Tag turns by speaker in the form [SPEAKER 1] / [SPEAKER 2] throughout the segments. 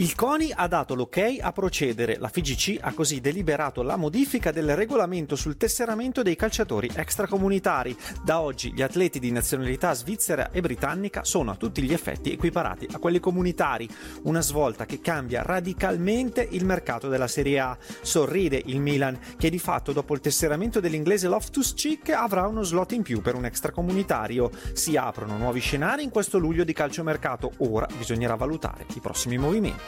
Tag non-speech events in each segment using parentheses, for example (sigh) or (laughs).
[SPEAKER 1] Il CONI ha dato l'ok a procedere. La FIGC ha così deliberato la modifica del regolamento sul tesseramento dei calciatori extracomunitari. Da oggi gli atleti di nazionalità svizzera e britannica sono a tutti gli effetti equiparati a quelli comunitari. Una svolta che cambia radicalmente il mercato della Serie A. Sorride il Milan, che di fatto dopo il tesseramento dell'inglese Loftus Cheek avrà uno slot in più per un extracomunitario. Si aprono nuovi scenari in questo luglio di calciomercato. Ora bisognerà valutare i prossimi movimenti.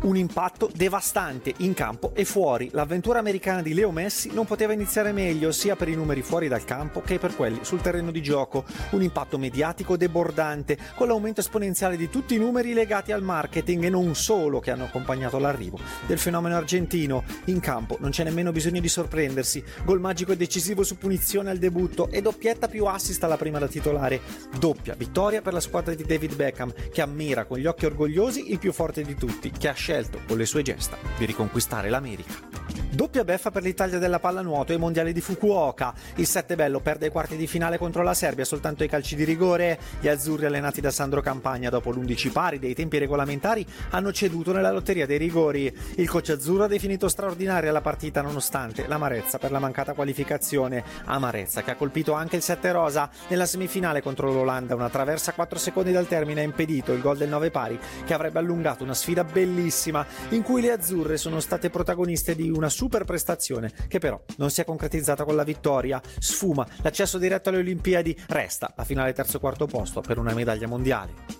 [SPEAKER 1] Un impatto devastante in campo e fuori. L'avventura americana di Leo Messi non poteva iniziare meglio sia per i numeri fuori dal campo che per quelli sul terreno di gioco. Un impatto mediatico debordante, con l'aumento esponenziale di tutti i numeri legati al marketing e non solo che hanno accompagnato l'arrivo del fenomeno argentino. In campo non c'è nemmeno bisogno di sorprendersi. Gol magico e decisivo su punizione al debutto e doppietta più assist alla prima da titolare. Doppia vittoria per la squadra di David Beckham che ammira con gli occhi orgogliosi il più forte di tutti, che ha scelto con le sue gesta di riconquistare l'America. Doppia beffa per l'Italia della pallanuoto ai mondiali di Fukuoka. Il 7 bello perde i quarti di finale contro la Serbia soltanto ai calci di rigore. Gli azzurri allenati da Sandro Campagna dopo l'11 pari dei tempi regolamentari hanno ceduto nella lotteria dei rigori. Il coach azzurro ha definito straordinaria la partita nonostante l'amarezza per la mancata qualificazione. Amarezza che ha colpito anche il 7 rosa nella semifinale contro l'Olanda. Una traversa a 4 secondi dal termine ha impedito il gol del 9 pari che avrebbe allungato una sfida bellissima in cui le azzurre sono state protagoniste di una super prestazione che però non si è concretizzata con la vittoria. Sfuma l'accesso diretto alle Olimpiadi, resta la finale terzo quarto posto per una medaglia mondiale.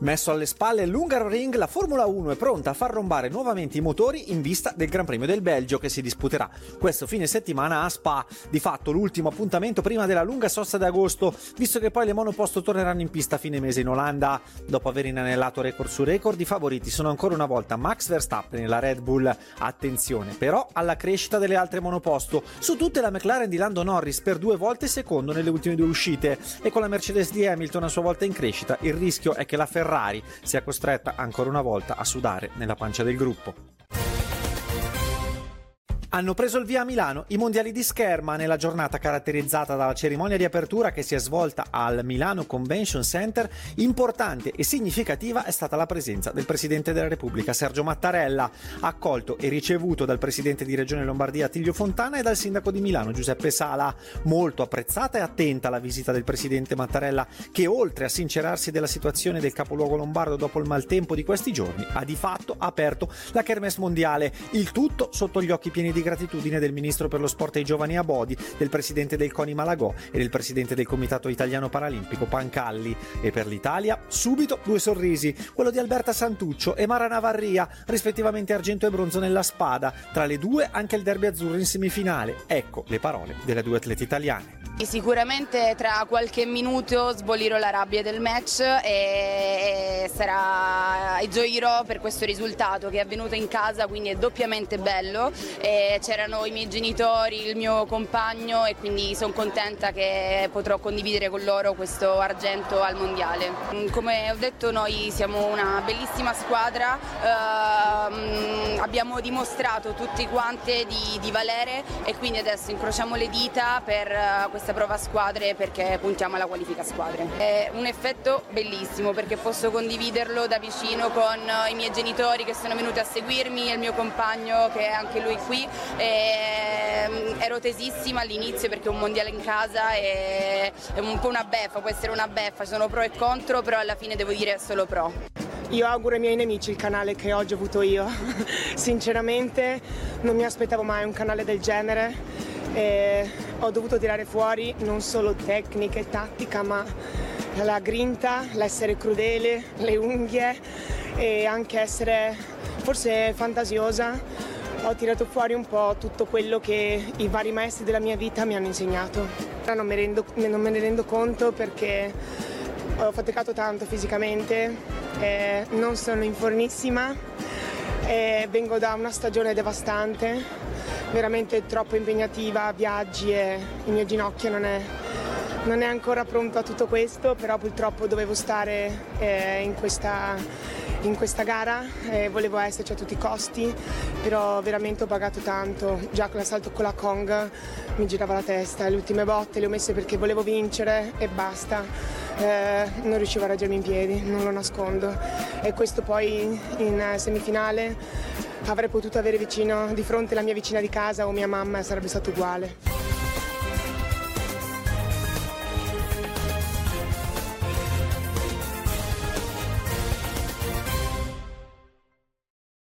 [SPEAKER 1] Messo alle spalle l'Hungaroring, la Formula 1 è pronta a far rombare nuovamente i motori in vista del Gran Premio del Belgio che si disputerà questo fine settimana a Spa. Di fatto l'ultimo appuntamento prima della lunga sosta d'agosto, visto che poi le monoposto torneranno in pista a fine mese in Olanda. Dopo aver inanellato record su record, i favoriti sono ancora una volta Max Verstappen e la Red Bull. Attenzione però alla crescita delle altre monoposto. Su tutte la McLaren di Lando Norris per due volte secondo nelle ultime due uscite e con la Mercedes di Hamilton a sua volta in crescita, il rischio è che la Ferrari Ferrari sia costretta ancora una volta a sudare nella pancia del gruppo. Hanno preso il via a Milano i mondiali di scherma nella giornata caratterizzata dalla cerimonia di apertura che si è svolta al Milano Convention Center. Importante e significativa è stata la presenza del Presidente della Repubblica Sergio Mattarella, accolto e ricevuto dal Presidente di Regione Lombardia Tiglio Fontana e dal Sindaco di Milano Giuseppe Sala. Molto apprezzata e attenta la visita del Presidente Mattarella che oltre a sincerarsi della situazione del capoluogo lombardo dopo il maltempo di questi giorni ha di fatto aperto la Kermesse mondiale, il tutto sotto gli occhi pieni di gratitudine del ministro per lo sport e i giovani a Bodi, del presidente del CONI Malagò e del presidente del Comitato Italiano Paralimpico Pancalli. E per l'Italia, subito due sorrisi, quello di Alberta Santuccio e Mara Navarria, rispettivamente argento e bronzo nella spada. Tra le due anche il derby azzurro in semifinale. Ecco le parole delle due atlete italiane.
[SPEAKER 2] Sicuramente tra qualche minuto sbolirò la rabbia del match e sarà e gioirò per questo risultato che è avvenuto in casa, quindi è doppiamente bello. E c'erano i miei genitori, il mio compagno e quindi sono contenta che potrò condividere con loro questo argento al mondiale. Come ho detto noi siamo una bellissima squadra, ehm, abbiamo dimostrato tutti quanti di, di valere e quindi adesso incrociamo le dita per questa questa prova a squadre perché puntiamo alla qualifica a squadre. È un effetto bellissimo perché posso condividerlo da vicino con i miei genitori che sono venuti a seguirmi, il mio compagno che è anche lui qui. E, mm, ero tesissima all'inizio perché un mondiale in casa è, un po' una beffa, può essere una beffa, sono pro e contro, però alla fine devo dire solo pro.
[SPEAKER 3] Io auguro ai miei nemici il canale che oggi ho avuto io. (laughs) Sinceramente non mi aspettavo mai un canale del genere. E ho dovuto tirare fuori non solo tecnica e tattica, ma la grinta, l'essere crudele, le unghie e anche essere forse fantasiosa. Ho tirato fuori un po' tutto quello che i vari maestri della mia vita mi hanno insegnato. Non, non me ne rendo conto perché ho faticato tanto fisicamente, eh, non sono in fornissima, eh, vengo da una stagione devastante, veramente troppo impegnativa, viaggi e il mio ginocchio non è, non è ancora pronto a tutto questo, però purtroppo dovevo stare eh, in questa in questa gara e volevo esserci a tutti i costi, però veramente ho pagato tanto. Già con l'assalto con la Kong mi girava la testa, le ultime botte le ho messe perché volevo vincere e basta. Eh, non riuscivo a reggermi in piedi, non lo nascondo. E questo poi in semifinale avrei potuto avere vicino di fronte la mia vicina di casa o mia mamma e sarebbe stato uguale.